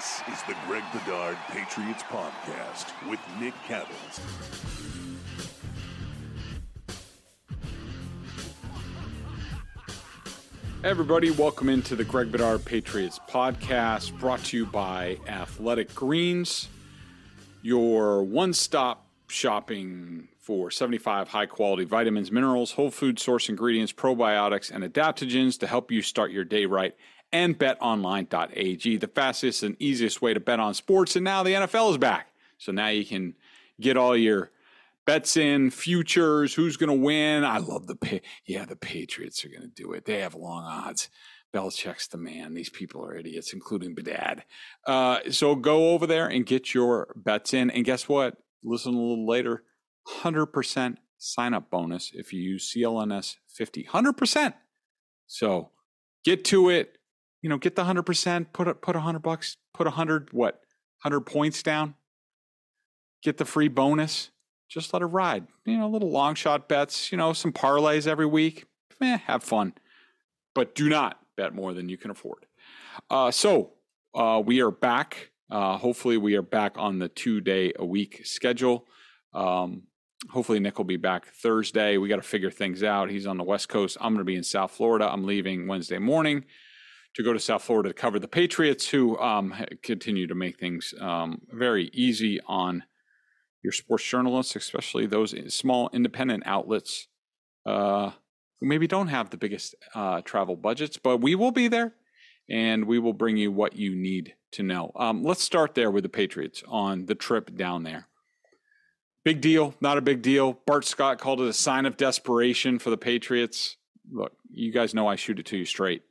This is the Greg Bedard Patriots Podcast with Nick Cattles. Everybody, welcome into the Greg Bedard Patriots Podcast, brought to you by Athletic Greens, your one stop shopping for 75 high quality vitamins, minerals, whole food source ingredients, probiotics, and adaptogens to help you start your day right and betonline.ag, the fastest and easiest way to bet on sports. And now the NFL is back. So now you can get all your bets in, futures, who's going to win. I love the pay. Yeah, the Patriots are going to do it. They have long odds. Belichick's the man. These people are idiots, including Bedard. Uh, so go over there and get your bets in. And guess what? Listen a little later 100% sign up bonus if you use CLNS 50. 100%. So get to it you know, get the hundred percent, put a, put a hundred bucks, put a hundred what, hundred points down, get the free bonus. Just let it ride. You know, little long shot bets. You know, some parlays every week. Eh, have fun, but do not bet more than you can afford. Uh, so uh, we are back. Uh, hopefully, we are back on the two day a week schedule. Um, hopefully, Nick will be back Thursday. We got to figure things out. He's on the West Coast. I'm going to be in South Florida. I'm leaving Wednesday morning to go to South Florida to cover the Patriots, who um, continue to make things um, very easy on your sports journalists, especially those small independent outlets uh, who maybe don't have the biggest uh, travel budgets. But we will be there, and we will bring you what you need to know. Um, let's start there with the Patriots on the trip down there. Big deal, not a big deal. Bart Scott called it a sign of desperation for the Patriots. Look, you guys know I shoot it to you straight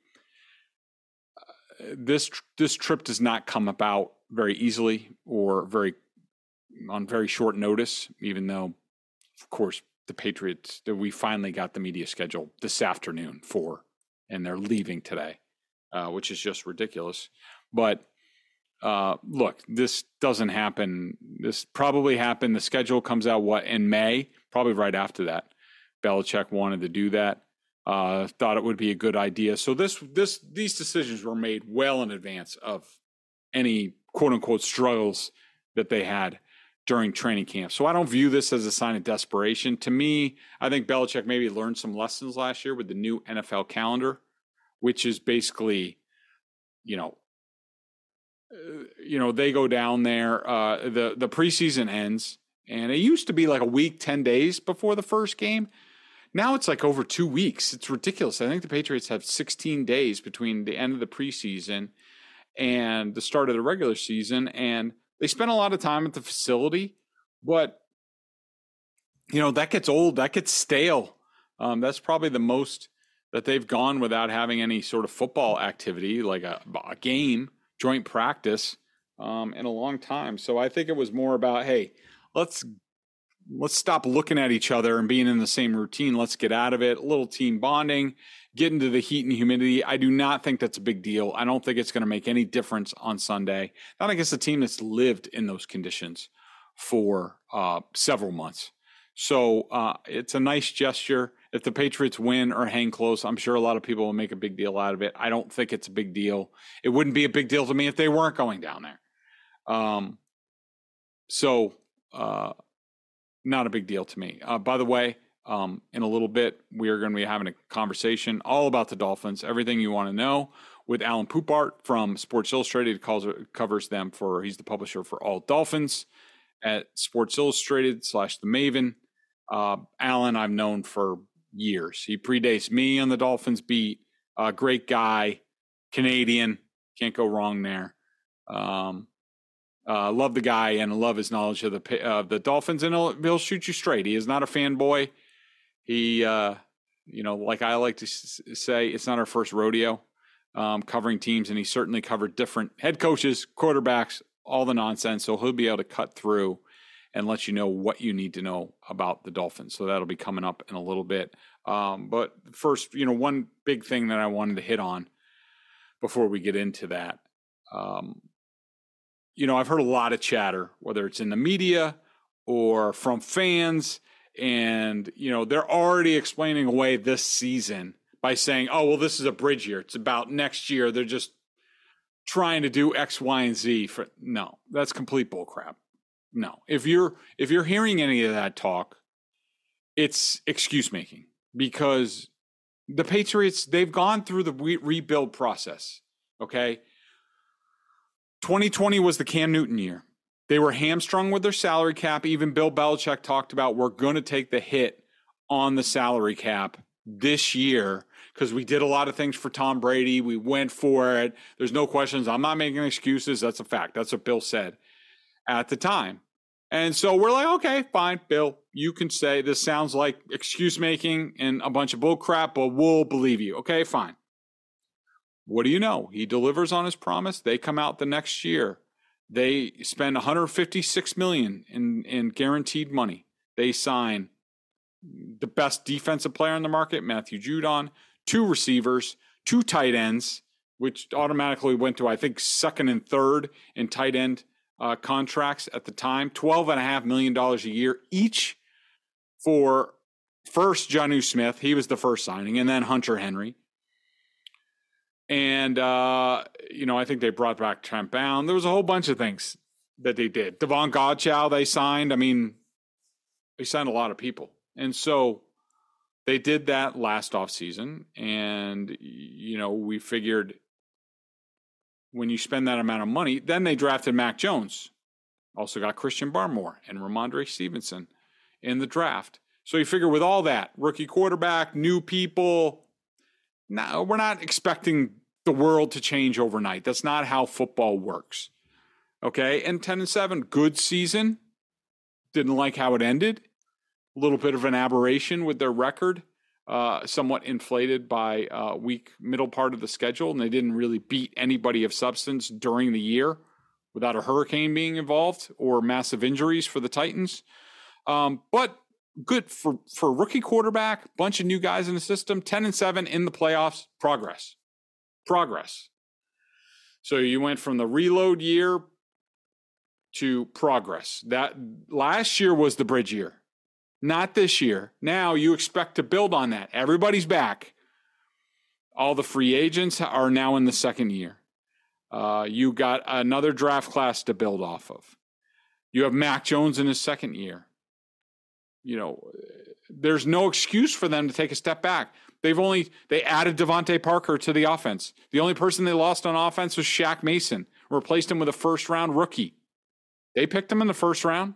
this this trip does not come about very easily or very on very short notice. Even though, of course, the Patriots that we finally got the media schedule this afternoon for, and they're leaving today, uh, which is just ridiculous. But uh, look, this doesn't happen. This probably happened. The schedule comes out what in May, probably right after that. Belichick wanted to do that uh, thought it would be a good idea. So this this these decisions were made well in advance of any quote unquote struggles that they had during training camp. So I don't view this as a sign of desperation. To me, I think Belichick maybe learned some lessons last year with the new NFL calendar, which is basically, you know, uh, you know they go down there. Uh, the the preseason ends, and it used to be like a week, ten days before the first game. Now it's like over two weeks. It's ridiculous. I think the Patriots have 16 days between the end of the preseason and the start of the regular season. And they spend a lot of time at the facility, but you know, that gets old, that gets stale. Um, that's probably the most that they've gone without having any sort of football activity, like a, a game, joint practice, um, in a long time. So I think it was more about, hey, let's let's stop looking at each other and being in the same routine. Let's get out of it. A little team bonding, get into the heat and humidity. I do not think that's a big deal. I don't think it's going to make any difference on Sunday. Not against a team that's lived in those conditions for uh, several months. So uh, it's a nice gesture. If the Patriots win or hang close, I'm sure a lot of people will make a big deal out of it. I don't think it's a big deal. It wouldn't be a big deal to me if they weren't going down there. Um, so uh, not a big deal to me. Uh, by the way, um, in a little bit, we are going to be having a conversation all about the Dolphins, everything you want to know with Alain Poupart from Sports Illustrated. Calls, covers them for, he's the publisher for All Dolphins at Sports Illustrated slash The Maven. Uh, Alan, I've known for years. He predates me on the Dolphins beat. Uh, great guy, Canadian. Can't go wrong there. Um, uh, love the guy and love his knowledge of the uh, the Dolphins, and he'll, he'll shoot you straight. He is not a fanboy. He, uh, you know, like I like to s- say, it's not our first rodeo um, covering teams, and he certainly covered different head coaches, quarterbacks, all the nonsense. So he'll be able to cut through and let you know what you need to know about the Dolphins. So that'll be coming up in a little bit. Um, but first, you know, one big thing that I wanted to hit on before we get into that. Um, you know, I've heard a lot of chatter, whether it's in the media or from fans, and, you know, they're already explaining away this season by saying, oh, well, this is a bridge year. It's about next year. They're just trying to do X, Y, and Z for no, that's complete bullcrap. No. If you're if you're hearing any of that talk, it's excuse making because the Patriots, they've gone through the re- rebuild process. Okay. 2020 was the Cam Newton year. They were hamstrung with their salary cap. Even Bill Belichick talked about we're going to take the hit on the salary cap this year because we did a lot of things for Tom Brady. We went for it. There's no questions. I'm not making excuses. That's a fact. That's what Bill said at the time. And so we're like, okay, fine, Bill, you can say this sounds like excuse making and a bunch of bull crap, but we'll believe you. Okay, fine. What do you know? He delivers on his promise. They come out the next year. They spend 156 million in, in guaranteed money. They sign the best defensive player in the market, Matthew Judon, two receivers, two tight ends, which automatically went to, I think, second and third in tight end uh, contracts at the time, $12.5 million a year each for first Jonnu Smith. He was the first signing, and then Hunter Henry. And, uh, you know, I think they brought back Trent Brown. There was a whole bunch of things that they did. Davon Godchaux, they signed. I mean, they signed a lot of people. And so they did that last offseason. And, you know, we figured when you spend that amount of money, then they drafted Mac Jones. Also got Christian Barmore and Rhamondre Stevenson in the draft. So you figure with all that, rookie quarterback, new people, no, we're not expecting the world to change overnight. That's not how football works. Okay. And 10 and 7, good season. Didn't like how it ended. A little bit of an aberration with their record, uh, somewhat inflated by uh, weak middle part of the schedule. And they didn't really beat anybody of substance during the year without a hurricane being involved or massive injuries for the Titans. Um, but good for for rookie quarterback, bunch of new guys in the system, 10 and 7 in the playoffs, progress. Progress. So you went from the reload year to progress. That last year was the bridge year. Not this year. Now you expect to build on that. Everybody's back. All the free agents are now in the second year. Uh, you got another draft class to build off of. You have Mac Jones in his second year you know, there's no excuse for them to take a step back. They've only they added DeVante Parker to the offense. The only person they lost on offense was Shaq Mason, replaced him with a first round rookie. They picked him in the first round.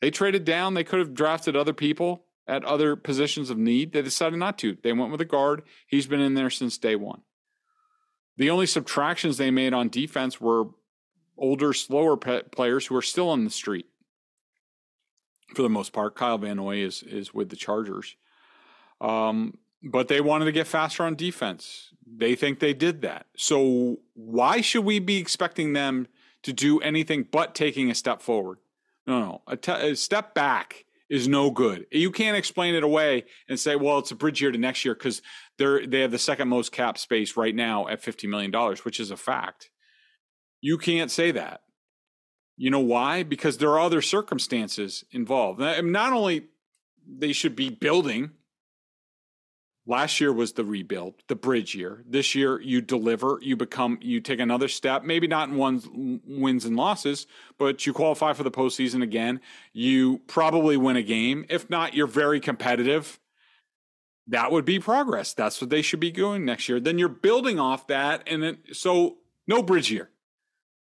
They traded down. They could have drafted other people at other positions of need. They decided not to. They went with a guard. He's been in there since day one. The only subtractions they made on defense were older, slower players who are still on the street for the most part. Kyle Van Noy is is with the Chargers. Um, but they wanted to get faster on defense. They think they did that. So why should we be expecting them to do anything but taking a step forward? No, no. A, te- a step back is no good. You can't explain it away and say, well, it's a bridge year to next year because they're they have the second most cap space right now at fifty million dollars, which is a fact. You can't say that. You know why? Because there are other circumstances involved. Not only they should be building. Last year was the rebuild, the bridge year. This year you deliver, you become, you take another step. Maybe not in one wins and losses, but you qualify for the postseason again. You probably win a game. If not, you're very competitive. that would be progress. That's what they should be doing next year. Then you're building off that. And then, so no bridge year.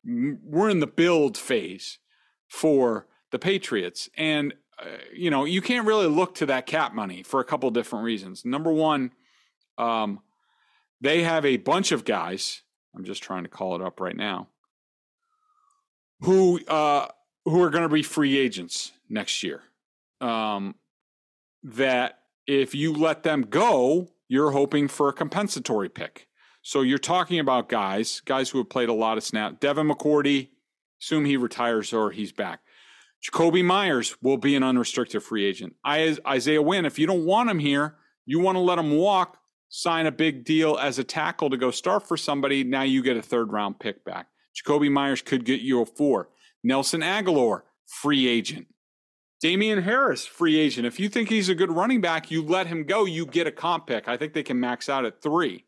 We're in the build phase for the Patriots. And, uh, you know, you can't really look to that cap money for a couple different reasons. Number one, um, they have a bunch of guys. I'm just trying to call it up right now. Who uh, who are going to be free agents next year? Um, that if you let them go, you're hoping for a compensatory pick. So you're talking about guys, guys who have played a lot of snap. Devin McCourty, assume he retires or he's back. Jakobi Meyers will be an unrestricted free agent. Isaiah Wynn, if you don't want him here, you want to let him walk, sign a big deal as a tackle to go start for somebody. Now you get a third round pick back. Jakobi Meyers could get you a four. Nelson Agholor, free agent. Damien Harris, free agent. If you think he's a good running back, you let him go, you get a comp pick. I think they can max out at three.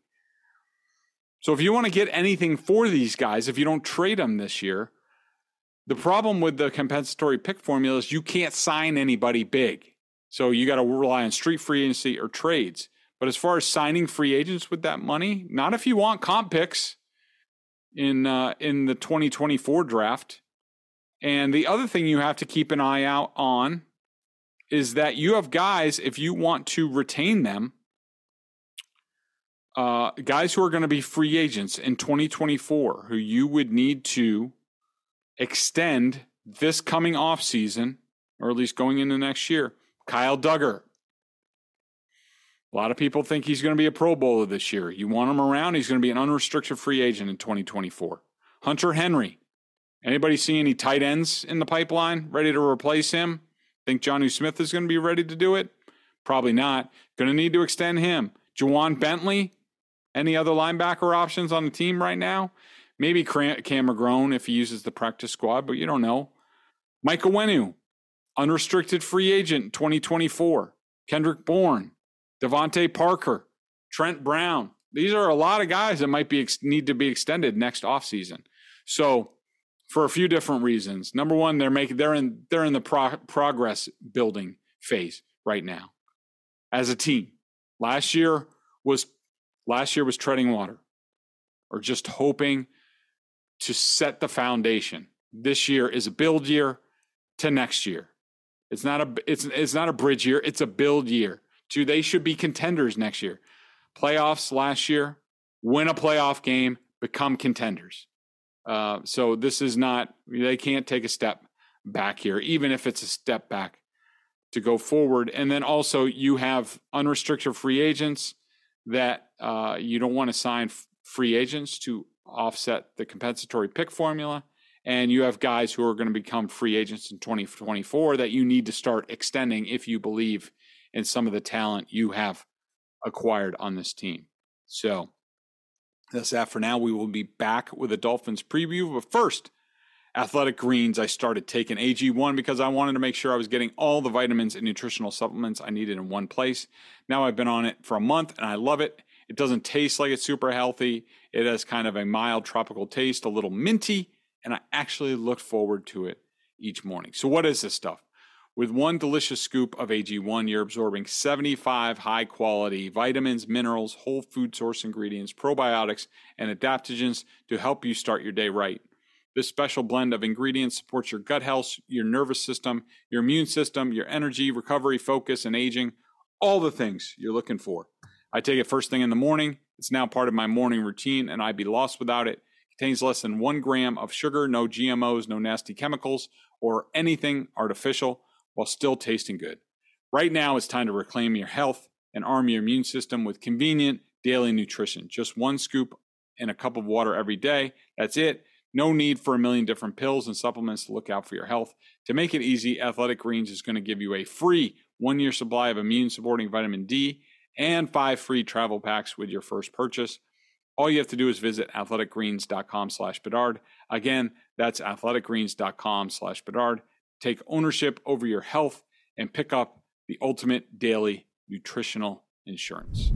So if you want to get anything for these guys, if you don't trade them this year, the problem with the compensatory pick formula is you can't sign anybody big. So you got to rely on street free agency or trades. But as far as signing free agents with that money, not if you want comp picks in uh, in the 2024 draft. And the other thing you have to keep an eye out on is that you have guys, if you want to retain them, uh, guys who are going to be free agents in 2024, who you would need to extend this coming off season, or at least going into next year. Kyle Dugger. A lot of people think he's going to be a Pro Bowler this year. You want him around, he's going to be an unrestricted free agent in 2024. Hunter Henry. Anybody see any tight ends in the pipeline ready to replace him? Think Jonnu Smith is going to be ready to do it? Probably not. Going to need to extend him. Ja'Whaun Bentley. Any other linebacker options on the team right now? Maybe Cam McGrone if he uses the practice squad, but you don't know. Mike Onwenu, unrestricted free agent 2024. Kendrick Bourne, DeVante Parker, Trent Brown. These are a lot of guys that might be need to be extended next offseason. So for a few different reasons. Number one, they're making they're in they're in the pro- progress building phase right now as a team. Last year was last year was treading water or just hoping to set the foundation. This year is a build year to next year. It's not a it's it's not a bridge year, it's a build year. To they should be contenders next year. Playoffs last year, win a playoff game, become contenders. Uh, so this is not, they can't take a step back here, even if it's a step back to go forward. And then also, you have unrestricted free agents that uh, you don't want to sign f- free agents to offset the compensatory pick formula. And you have guys who are going to become free agents in 2024 that you need to start extending if you believe in some of the talent you have acquired on this team. So, that's that for now. We will be back with a Dolphins preview. But first, Athletic Greens, I started taking AG1 because I wanted to make sure I was getting all the vitamins and nutritional supplements I needed in one place. Now I've been on it for a month and I love it. It doesn't taste like it's super healthy. It has kind of a mild tropical taste, a little minty, and I actually look forward to it each morning. So, what is this stuff? With one delicious scoop of AG1, you're absorbing 75 high quality vitamins, minerals, whole food source ingredients, probiotics, and adaptogens to help you start your day right. This special blend of ingredients supports your gut health, your nervous system, your immune system, your energy, recovery, focus, and aging all the things you're looking for. I take it first thing in the morning. It's now part of my morning routine, and I'd be lost without it. it contains less than one gram of sugar, no GMOs, no nasty chemicals, or anything artificial while still tasting good. Right now, it's time to reclaim your health and arm your immune system with convenient daily nutrition. Just one scoop in a cup of water every day. That's it. No need for a million different pills and supplements to look out for your health. To make it easy, Athletic Greens is going to give you a free one year supply of immune supporting vitamin D and five free travel packs with your first purchase. All you have to do is visit athleticgreens.com slash Bedard. Again, that's athleticgreens.com slash Bedard take ownership over your health, and pick up the ultimate daily nutritional insurance.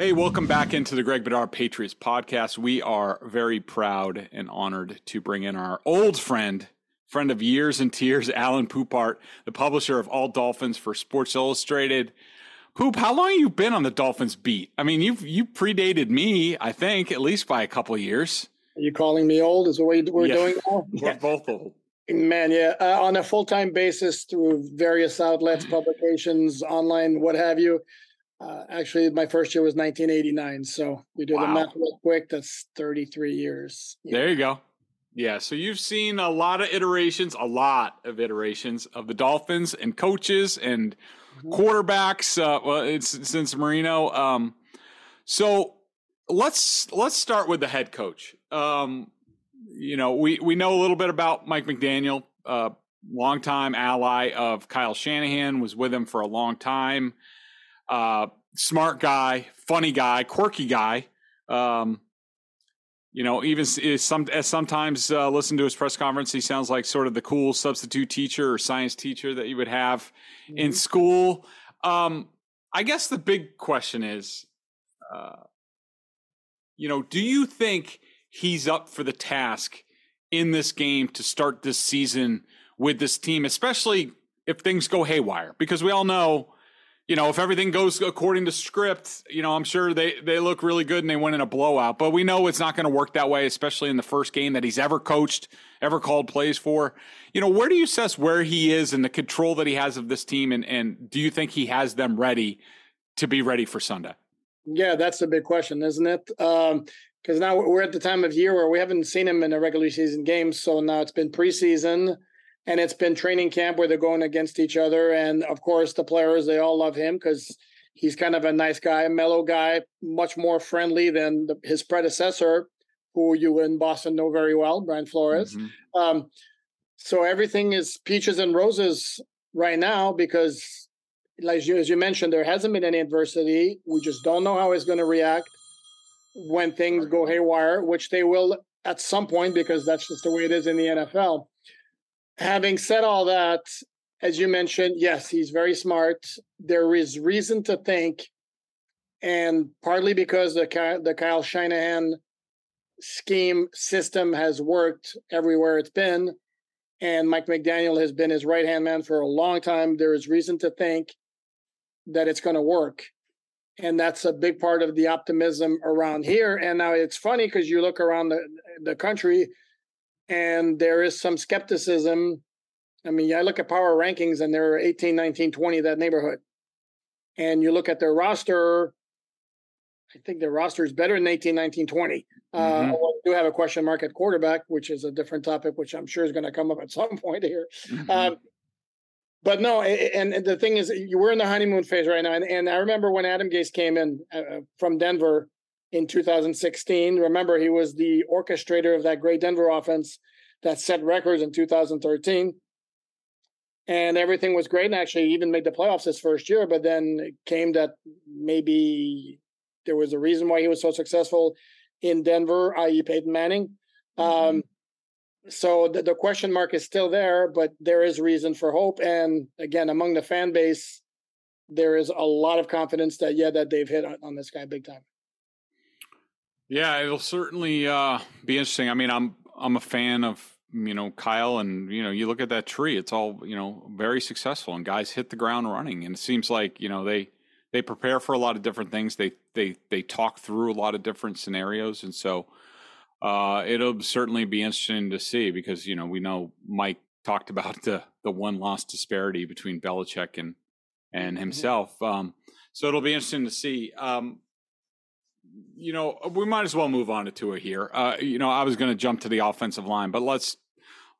Hey, welcome back into the Greg Bedard Patriots podcast. We are very proud and honored to bring in our old friend, friend of years and tears, Alain Poupart, the publisher of All Dolphins for Sports Illustrated. Poop, how long have you been on the Dolphins beat? I mean, you've you predated me, I think, at least by a couple of years. Are you calling me old? Is the way we're Yeah. doing now? We're both old. Man, yeah, uh, on a full time basis through various outlets, publications, online, what have you. Uh, actually, my first year was 1989. So we do the math real quick. That's 33 years. Yeah. There you go. Yeah, so you've seen a lot of iterations, a lot of iterations of the Dolphins and coaches and quarterbacks. Uh, well, it's since Marino. Um, so let's let's start with the head coach. Um, you know, we we know a little bit about Mike McDaniel, uh, longtime ally of Kyle Shanahan, was with him for a long time. Uh, smart guy, funny guy, quirky guy. Um, you know, even some as sometimes uh, listen to his press conference, he sounds like sort of the cool substitute teacher or science teacher that you would have in school. Um, I guess the big question is, uh, you know, do you think he's up for the task in this game to start this season with this team, especially if things go haywire? Because we all know, you know, if everything goes according to script, you know, I'm sure they they look really good and they win in a blowout. But we know it's not going to work that way, especially in the first game that he's ever coached, ever called plays for. You know, where do you assess where he is and the control that he has of this team, and and do you think he has them ready to be ready for Sunday? Yeah, that's a big question, isn't it? Um, because now we're at the time of year where we haven't seen him in a regular season game. So now it's been preseason and it's been training camp where they're going against each other. And of course, the players, they all love him because he's kind of a nice guy, a mellow guy, much more friendly than the, his predecessor, who you in Boston know very well, Brian Flores. Mhm. Um, so everything is peaches and roses right now because, like you, as you mentioned, there hasn't been any adversity. We just don't know how he's going to react when things go haywire, which they will at some point because that's just the way it is in the NFL. Having said all that, as you mentioned, yes, he's very smart. There is reason to think, and partly because the the Kyle Shanahan scheme system has worked everywhere it's been, and Mike McDaniel has been his right hand man for a long time. There is reason to think that it's going to work. And that's a big part of the optimism around here. And now it's funny because you look around the, the country and there is some skepticism. I mean, I look at power rankings and they're 18, 19, 20, that neighborhood. And you look at their roster, I think their roster is better than 18, 19, 20. Uh, Mhm. although we do have a question mark at quarterback, which is a different topic, which I'm sure is going to come up at some point here. Mhm. Um, but no, a- a- and the thing is, you were in the honeymoon phase right now, and, and I remember when Adam Gase came in uh, from Denver in 2016. Remember, he was the orchestrator of that great Denver offense that set records in 2013, and everything was great. And actually, even made the playoffs his first year. But then it came that maybe there was a reason why he was so successful in Denver, i.e., Peyton Manning. Um, so the, the question mark is still there, but there is reason for hope. And again, among the fan base, there is a lot of confidence that yeah, that they've hit on, on this guy big time. Yeah, it'll certainly uh, be interesting. I mean, I'm I'm a fan of you know Kyle, and you know you look at that tree; it's all you know very successful, and guys hit the ground running. And it seems like you know they they prepare for a lot of different things. They they they talk through a lot of different scenarios, and so uh, it'll certainly be interesting to see because you know we know Mike talked about the the one loss disparity between Belichick and and himself. Um, so it'll be interesting to see. Um, you know, we might as well move on to Tua here. Uh, you know, I was going to jump to the offensive line, but let's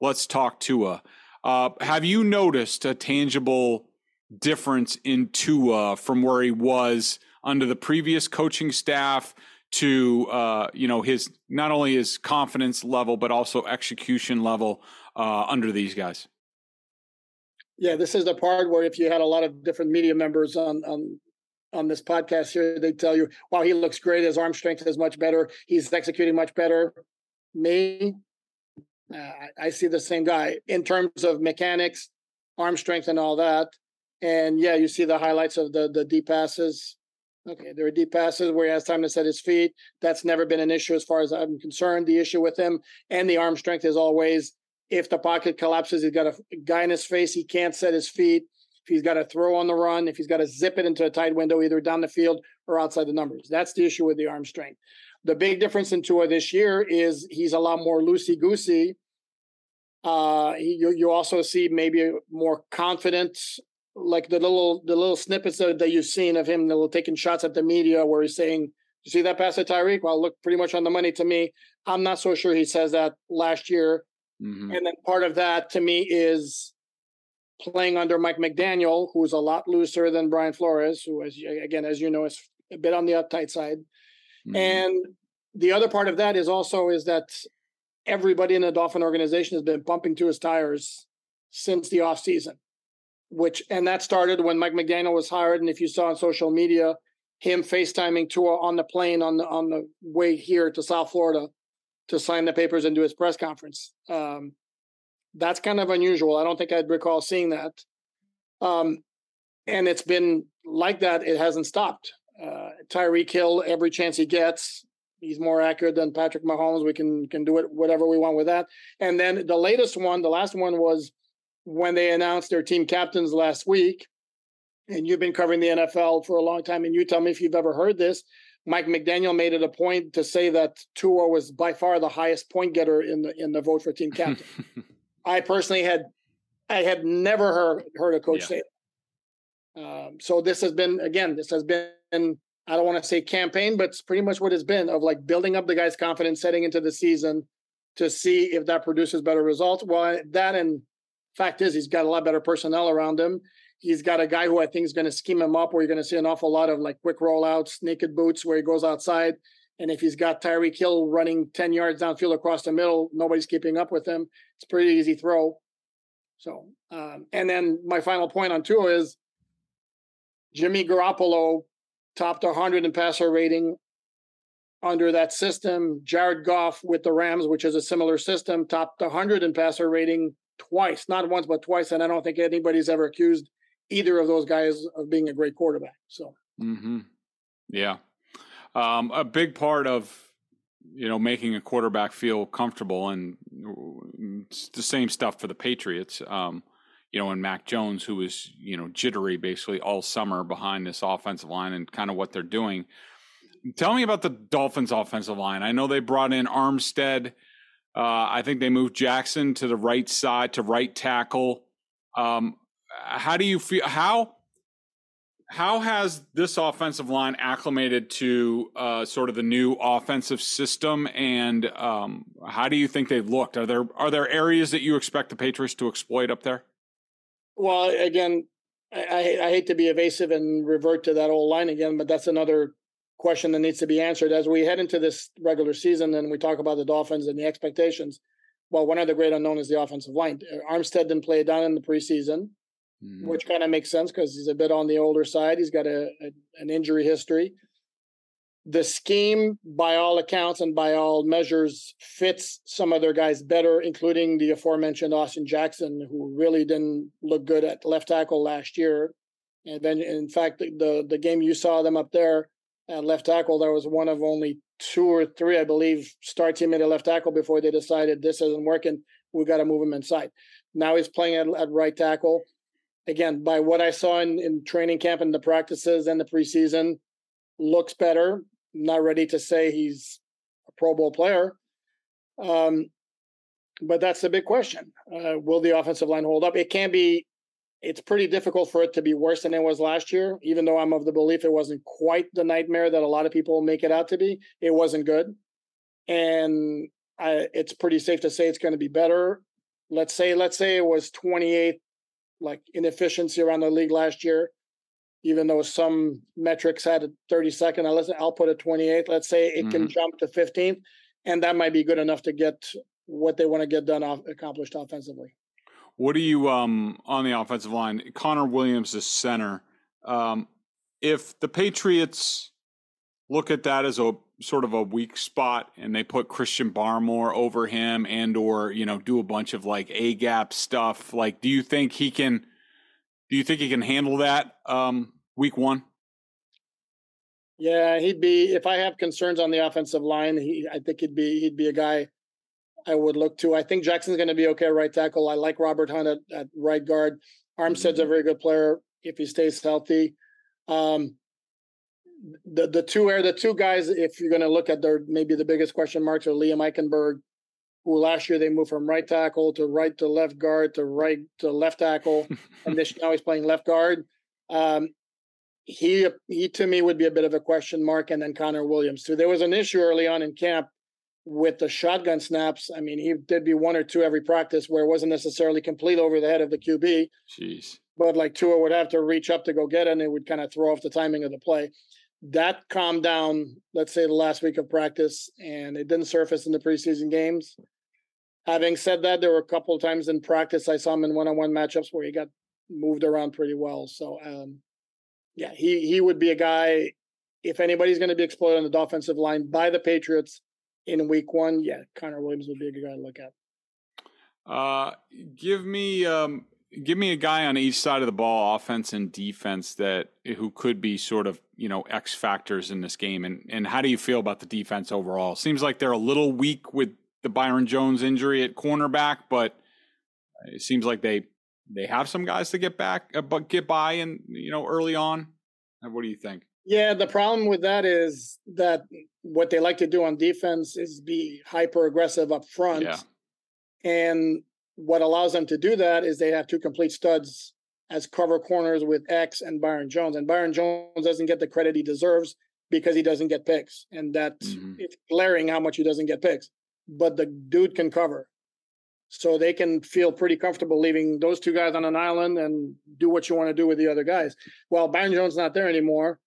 let's talk Tua. Uh, have you noticed a tangible difference in Tua from where he was under the previous coaching staff to uh, you know his not only his confidence level but also execution level uh, under these guys? Yeah, this is the part where if you had a lot of different media members on on on this podcast here, they tell you, "Wow, he looks great. His arm strength is much better. He's executing much better." Me, uh, I, see the same guy in terms of mechanics, arm strength, and all that. And yeah, you see the highlights of the the deep passes. Okay, there are deep passes where he has time to set his feet. That's never been an issue as far as I'm concerned. The issue with him and the arm strength is always if the pocket collapses, he's got a guy in his face, he can't set his feet. If he's got to throw on the run, if he's got to zip it into a tight window, either down the field or outside the numbers. That's the issue with the arm strength. The big difference in Tua this year is he's a lot more loosey goosey. Uh, you you also see maybe more confident, like the little the little snippets that, that you've seen of him, little taking shots at the media where he's saying, "You see that pass at Tyreek? Well, look pretty much on the money to me." I'm not so sure he says that last year. Mm-hmm. And then part of that to me is playing under Mike McDaniel, who's a lot looser than Brian Flores, who, as again, as you know, is a bit on the uptight side. Mm-hmm. And the other part of that is also is that everybody in the Dolphin organization has been pumping to his tires since the off season, which and that started when Mike McDaniel was hired. And if you saw on social media, him FaceTiming Tua on the plane on the on the way here to South Florida to sign the papers and do his press conference. Um, that's kind of unusual. I don't think I'd recall seeing that. Um, and it's been like that. It hasn't stopped. Uh, Tyreek Hill, every chance he gets, he's more accurate than Patrick Mahomes. We can can do it whatever we want with that. And then the latest one, the last one was when they announced their team captains last week. And you've been covering the NFL for a long time, and you tell me if you've ever heard this. Mike McDaniel made it a point to say that Tua was by far the highest point getter in the in the vote for team captain. I personally had I had never heard heard a coach yeah. say that. Um, so this has been again, this has been I don't want to say campaign, but it's pretty much what it's been of like building up the guy's confidence setting into the season to see if that produces better results. Well, that and fact is he's got a lot better personnel around him. He's got a guy who I think is going to scheme him up where you're going to see an awful lot of like quick rollouts, naked boots where he goes outside. And if he's got Tyreek Hill running 10 yards downfield across the middle, nobody's keeping up with him. It's pretty easy throw. So, um, and then my final point on Tua is Jimmy Garoppolo topped 100 in passer rating under that system. Jared Goff with the Rams, which is a similar system, topped 100 in passer rating twice, not once, but twice. And I don't think anybody's ever accused either of those guys of being a great quarterback. So, mm-hmm. yeah. Um, a big part of you know making a quarterback feel comfortable, and it's the same stuff for the Patriots. Um, you know, and Mac Jones, who was you know jittery basically all summer behind this offensive line and kind of what they're doing. Tell me about the Dolphins' offensive line. I know they brought in Armstead. Uh, I think they moved Jackson to the right side to right tackle. Um, how do you feel? How how has this offensive line acclimated to uh, sort of the new offensive system, and um, how do you think they've looked? Are there are there areas that you expect the Patriots to exploit up there? Well, again, I, I hate to be evasive and revert to that old line again, but that's another question that needs to be answered as we head into this regular season and we talk about the Dolphins and the expectations. Well, one of the great unknown is the offensive line. Armstead didn't play down in the preseason mm-hmm. which kind of makes sense because he's a bit on the older side. He's got a, a, an injury history. The scheme, by all accounts and by all measures, fits some other guys better, including the aforementioned Austin Jackson, who really didn't look good at left tackle last year. And then, in fact, the the game you saw them up there at left tackle, there was one of only two or three, I believe, start team at left tackle before they decided this isn't working. We got to move him inside. Now he's playing at, at right tackle again, by what I saw in, in training camp and the practices and the preseason, looks better. not ready to say he's a Pro Bowl player. Um, but that's the big question. Uh, will the offensive line hold up? It can be, it's pretty difficult for it to be worse than it was last year, even though I'm of the belief it wasn't quite the nightmare that a lot of people make it out to be. It wasn't good. And I, it's pretty safe to say it's going to be better. Let's say, let's say it was 28 like inefficiency around the league last year, even though some metrics had a 32nd. Now let's I'll put a 28. Let's say it mm-hmm. can jump to 15th, and that might be good enough to get what they want to get done off, accomplished offensively. What do you um on the offensive line? Connor Williams is center. Um, if the Patriots look at that as a sort of a weak spot and they put Christian Barmore over him and or you know do a bunch of like a gap stuff. Like do you think he can do you think he can handle that um week 1 yeah he'd be if I have concerns on the offensive line he I think he'd be he'd be a guy I would look to. I think Jackson's going to be okay right tackle. I like Robert Hunt at, at right guard. Armstead's a very good player if he stays healthy. Um, the the two are the two guys. If you're going to look at their maybe the biggest question marks are Liam Eichenberg, who last year they moved from right tackle to right to left guard to right to left tackle, and this now he's playing left guard. Um, he he to me would be a bit of a question mark, and then Connor Williams too. There was an issue early on in camp with the shotgun snaps. I mean, he did be one or two every practice where it wasn't necessarily complete over the head of the QB. Jeez. But like Tua would have to reach up to go get it, and it would kind of throw off the timing of the play that calmed down, let's say, the last week of practice, and it didn't surface in the preseason games. Having said that, there were a couple times in practice I saw him in one-on-one matchups where he got moved around pretty well. So, um, yeah, he he would be a guy. If anybody's going to be exploited on the offensive line by the Patriots in Week One, yeah, Connor Williams would be a good guy to look at. Uh, give me um, give me a guy on each side of the ball, offense and defense, that who could be sort of you know X factors in this game. And and how do you feel about the defense overall? Seems like they're a little weak with the Byron Jones injury at cornerback, but it seems like they they have some guys to get back, uh, but get by and you know early on. What do you think? Yeah, the problem with that is that what they like to do on defense is be hyper aggressive up front. Yeah. And what allows them to do that is they have two complete studs as cover corners with X and Byron Jones. And Byron Jones doesn't get the credit he deserves because he doesn't get picks. And that's mm-hmm. it's glaring how much he doesn't get picks. But the dude can cover. So they can feel pretty comfortable leaving those two guys on an island and do what you want to do with the other guys. Well, Byron Jones not there anymore.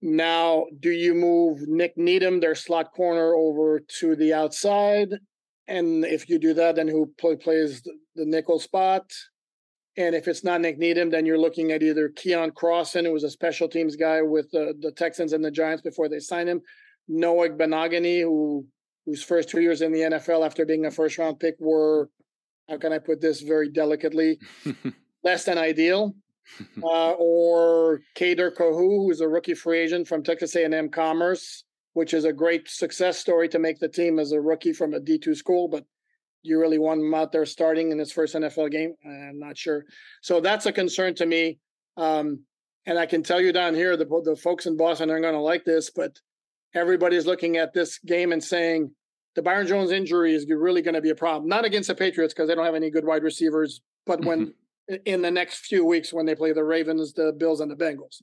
Now, do you move Nik Needham, their slot corner, over to the outside and if you do that, then who play, plays the, nickel spot? And if it's not Nik Needham, then you're looking at either Keion Crossen, who was a special teams guy with the, the Texans and the Giants before they signed him, Noah Igbinoghene, who whose first two years in the NFL after being a first round pick were, how can I put this very delicately, less than ideal. Uh, or Kader Kohou, who's a rookie free agent from Texas A&M Commerce, which is a great success story to make the team as a rookie from a D2 school, but you really want him out there starting in his first NFL game? I'm not sure. So that's a concern to me. Um, and I can tell you down here, the, the folks in Boston aren't going to like this, but everybody's looking at this game and saying the Byron Jones injury is really going to be a problem. Not against the Patriots because they don't have any good wide receivers, but when in the next few weeks when they play the Ravens, the Bills, and the Bengals.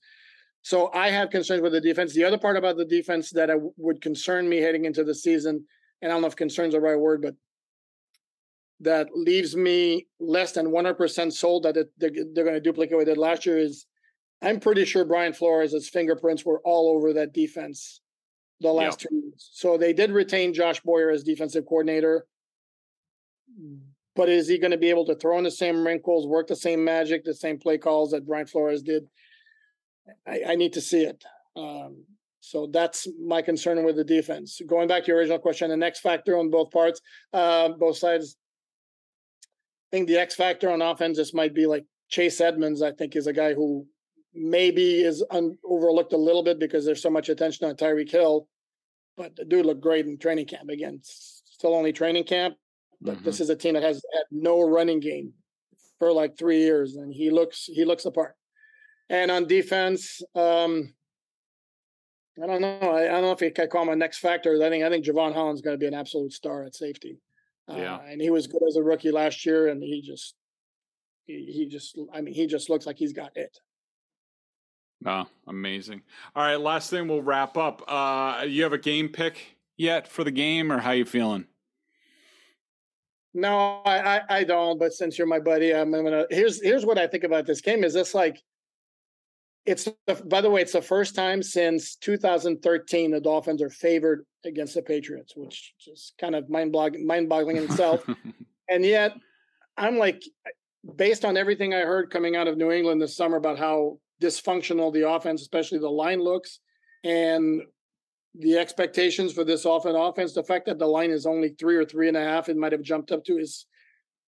So I have concerns with the defense. The other part about the defense that I w- would concern me heading into the season, and I don't know if "concern's the right word, but that leaves me less than 100% sold that it, they're, they're going to duplicate what they did last year is I'm pretty sure Brian Flores' fingerprints were all over that defense the last two years. So they did retain Josh Boyer as defensive coordinator. But is he going to be able to throw in the same wrinkles, work the same magic, the same play calls that Brian Flores did? I, I need to see it. Um, so that's my concern with the defense. Going back to your original question, the X factor on both parts, uh, both sides. I think the X factor on offense just might be like Chase Edmonds. I think is a guy who maybe is un- overlooked a little bit because there's so much attention on Tyreek Hill, but the dude looked great in training camp. Again, still only training camp, but mm-hmm. this is a team that has had no running game for like three years, and he looks he looks the part. And on defense, um, I don't know. I, I, don't know if you can call him a next factor. I think I think Jevon Holland's going to be an absolute star at safety. Uh, yeah, and he was good as a rookie last year, and he just he, he just I mean he just looks like he's got it. Oh, amazing! All right, last thing we'll wrap up. Uh, you have a game pick yet for the game, or how you feeling? No, I, I, I don't. But since you're my buddy, I'm gonna. Here's here's what I think about this game. Is this like it's by the way, it's the first time since 2013 the Dolphins are favored against the Patriots, which is kind of mind boggling, mind boggling in itself. and yet, I'm like, based on everything I heard coming out of New England this summer about how dysfunctional the offense, especially the line looks, and the expectations for this offense, offense, the fact that the line is only three or three and a half, it might have jumped up to is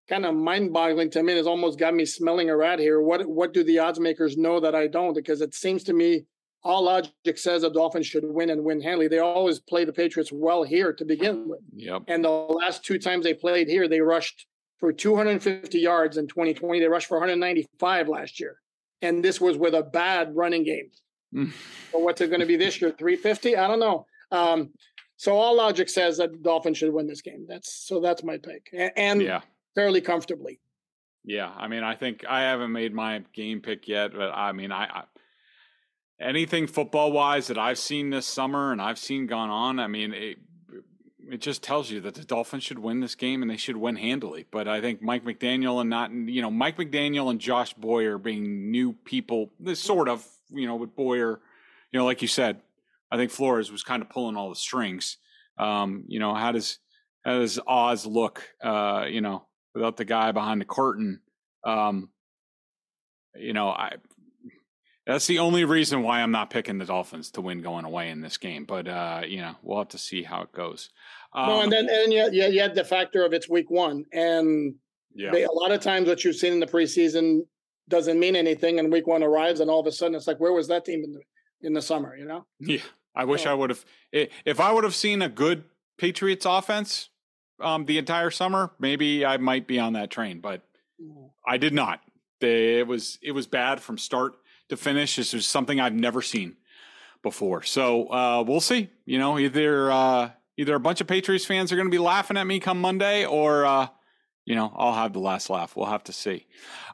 kind of mind-boggling to me. It's almost got me smelling a rat here. What what do the odds makers know that I don't? Because it seems to me all logic says the Dolphins should win and win handily. They always play the Patriots well here to begin with. Yep. And the last two times they played here, they rushed for 250 yards in 2020. They rushed for 195 last year. And this was with a bad running game. Mm. So what's it going to be this year? 350? I don't know. Um, so all logic says that Dolphins should win this game. That's so that's my pick. And, and yeah. Fairly comfortably. Yeah, I mean, I think I haven't made my game pick yet, but I mean, I, I anything football wise that I've seen this summer and I've seen gone on, I mean, it, it just tells you that the Dolphins should win this game and they should win handily. But I think Mike McDaniel and not, you know, Mike McDaniel and Josh Boyer being new people, this sort of, you know, with Boyer, you know, like you said, I think Flores was kind of pulling all the strings. Um, you know, how does how does Oz look? Uh, you know, without the guy behind the curtain. Um, you know, I that's the only reason why I'm not picking the Dolphins to win going away in this game. But uh, you know, we'll have to see how it goes. Um, no, and then and you, you had the factor of it's week one, and yeah. They, a lot of times what you've seen in the preseason doesn't mean anything, and week one arrives, and all of a sudden it's like, where was that team in the in the summer? You know? Yeah, I wish I would have. If I would have seen a good Patriots offense um, the entire summer, maybe I might be on that train, but mm. I did not. They, it was it was bad from start to finish. This is something I've never seen before. So uh, we'll see. You know, either uh, either a bunch of Patriots fans are going to be laughing at me come Monday, or uh, you know, I'll have the last laugh. We'll have to see.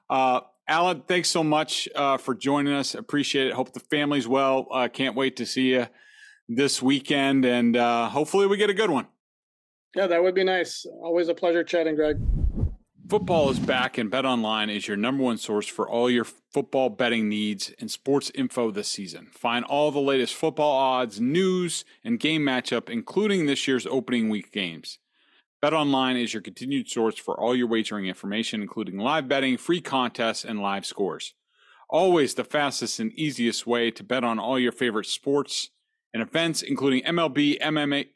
Uh, Alain, thanks so much uh, for joining us. Appreciate it. Hope the family's well. Uh, can't wait to see you this weekend, and uh, hopefully we get a good one. Yeah, that would be nice. Always a pleasure chatting, Greg. Football is back, and BetOnline is your number one source for all your football betting needs and sports info this season. Find all the latest football odds, news, and game matchup, including this year's opening week games. BetOnline is your continued source for all your wagering information, including live betting, free contests, and live scores. Always the fastest and easiest way to bet on all your favorite sports and events, including MLB, MMA,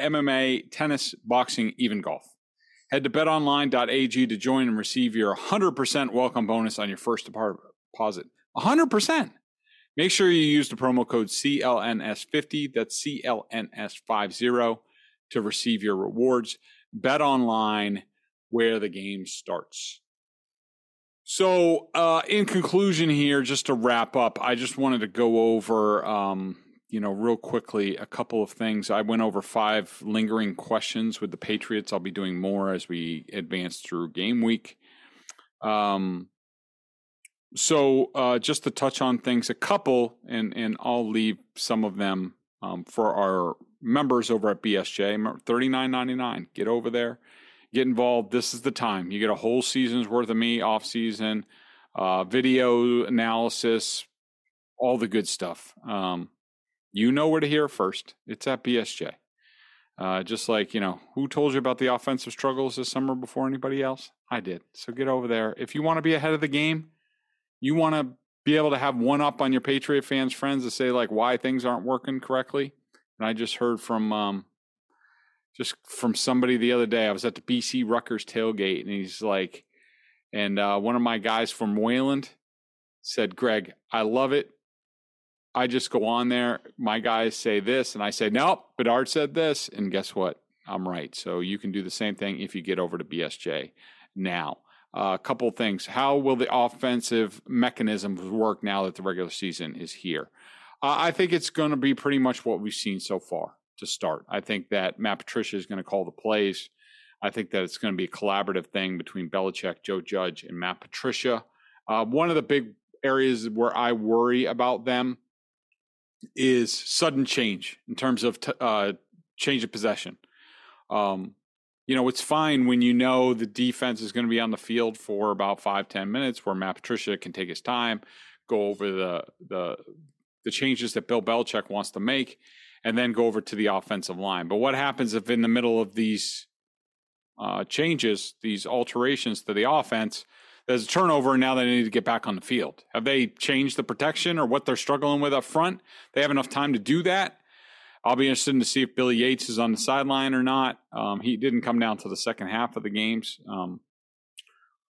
MMA, tennis, boxing, even golf. Head to betonline.ag to join and receive your 100% welcome bonus on your first deposit. 100%. Make sure you use the promo code CLNS50, that's CLNS50, to receive your rewards. Bet online where the game starts. So, uh, in conclusion, here, just to wrap up, I just wanted to go over um, you know, real quickly, a couple of things. I went over five lingering questions with the Patriots. I'll be doing more as we advance through game week. Um, so uh, just to touch on things, a couple, and and I'll leave some of them um, for our members over at BSJ. Thirty nine ninety nine. Get over there, get involved. This is the time. You get a whole season's worth of me off season, uh, video analysis, all the good stuff. Um, you know where to hear first. It's at BSJ. Uh, just like, you know, who told you about the offensive struggles this summer before anybody else? I did. So get over there. If you want to be ahead of the game, you want to be able to have one up on your Patriot fans' friends to say, like, why things aren't working correctly. And I just heard from, um, just from somebody the other day. I was at the BC Rutgers tailgate, and he's like, and uh, one of my guys from Wayland said, Greg, I love it I just go on there. My guys say this, and I say, nope, Bedard said this. And guess what? I'm right. So you can do the same thing if you get over to BSJ now. A uh, couple things. How will the offensive mechanisms work now that the regular season is here? Uh, I think it's going to be pretty much what we've seen so far to start. I think that Matt Patricia is going to call the plays. I think that it's going to be a collaborative thing between Belichick, Joe Judge, and Matt Patricia. Uh, one of the big areas where I worry about them is sudden change in terms of t- uh, change of possession. Um, you know, it's fine when you know the defense is going to be on the field for about five ten minutes, where Matt Patricia can take his time, go over the the the changes that Bill Belichick wants to make, and then go over to the offensive line. But what happens if in the middle of these uh, changes, these alterations to the offense, there's a turnover, and now they need to get back on the field. Have they changed the protection or what they're struggling with up front? They have enough time to do that. I'll be interested to see if Billy Yates is on the sideline or not. Um, he didn't come down to the second half of the games. Um,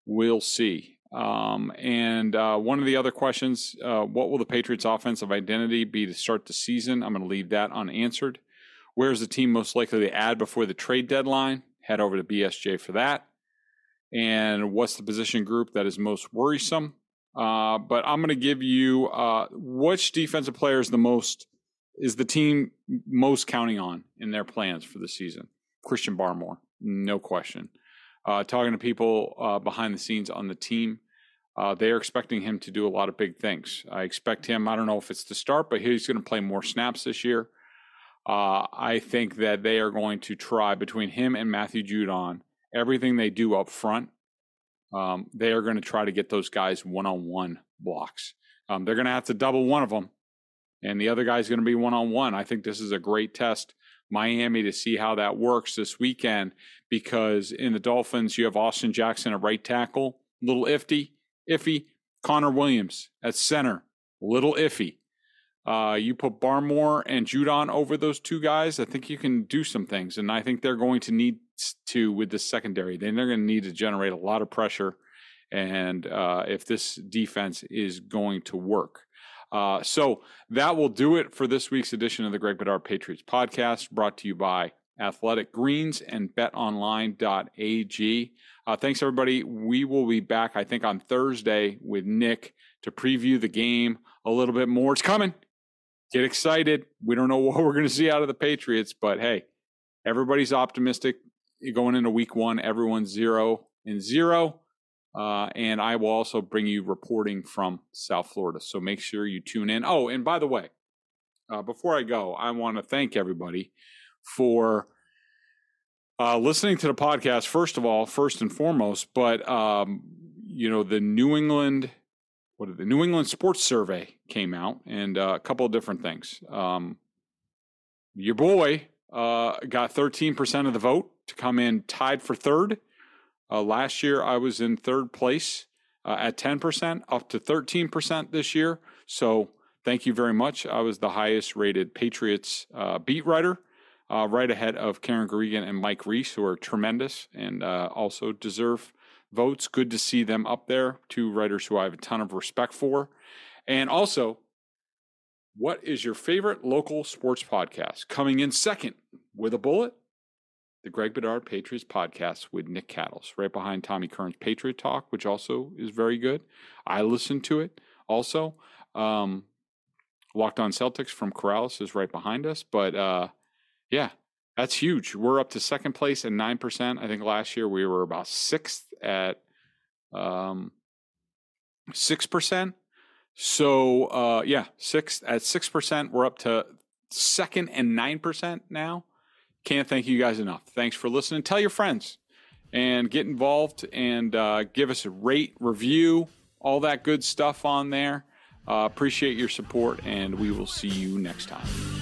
we'll see. Um, and uh, one of the other questions uh, what will the Patriots' offensive identity be to start the season? I'm going to leave that unanswered. Where's the team most likely to add before the trade deadline? Head over to BSJ for that. And what's the position group that is most worrisome. Uh, but I'm going to give you uh, which defensive player is the most is the team most counting on in their plans for the season. Christian Barmore, no question. Uh, talking to people uh, behind the scenes on the team, uh, they are expecting him to do a lot of big things. I expect him. I don't know if it's the start, but he's going to play more snaps this year. Uh, I think that they are going to try between him and Matthew Judon everything they do up front. Um, they are going to try to get those guys one on one blocks. Um, they're going to have to double one of them, and the other guy's going to be one on one. I think this is a great test, Miami, to see how that works this weekend because in the Dolphins, you have Austin Jackson at right tackle, little iffy, iffy. Connor Williams at center, little iffy. Uh, you put Barmore and Judon over those two guys, I think you can do some things. And I think they're going to need to with the secondary. Then they're going to need to generate a lot of pressure. And uh, if this defense is going to work. Uh, so that will do it for this week's edition of the Greg Bedard Patriots podcast, brought to you by Athletic Greens and betonline.ag. Uh, thanks, everybody. We will be back, I think, on Thursday with Nick to preview the game a little bit more. It's coming get excited. We don't know what we're going to see out of the Patriots, but hey, everybody's optimistic going into week one. Everyone's zero and zero. Uh, and I will also bring you reporting from South Florida. So make sure you tune in. Oh, and by the way, uh, before I go, I want to thank everybody for uh, listening to the podcast, first of all, first and foremost. But, um, you know, the New England what the New England Sports Survey came out, and uh, a couple of different things. Um, your boy uh, got 13% of the vote to come in tied for third. Uh, last year, I was in third place uh, at 10%, up to 13% this year. So thank you very much. I was the highest rated Patriots uh, beat writer. Uh, right ahead of Karen Guregian and Mike Reiss, who are tremendous and also deserve votes. Good to see them up there. Two writers who I have a ton of respect for. And also, what is your favorite local sports podcast? Coming in second with a bullet, the Greg Bedard Patriots podcast with Nick Cattles, right behind Tommy Kern's Patriot Talk, which also is very good. I listen to it also. Um, Locked on Celtics from Karalis is right behind us. But uh, yeah, that's huge. We're up to second place at 9%. I think last year we were about sixth at um, 6%. So, uh, yeah, six at 6%. We're up to second and 9% now. Can't thank you guys enough. Thanks for listening. Tell your friends and get involved and uh, give us a rate, review, all that good stuff on there. Uh, appreciate your support, and we will see you next time.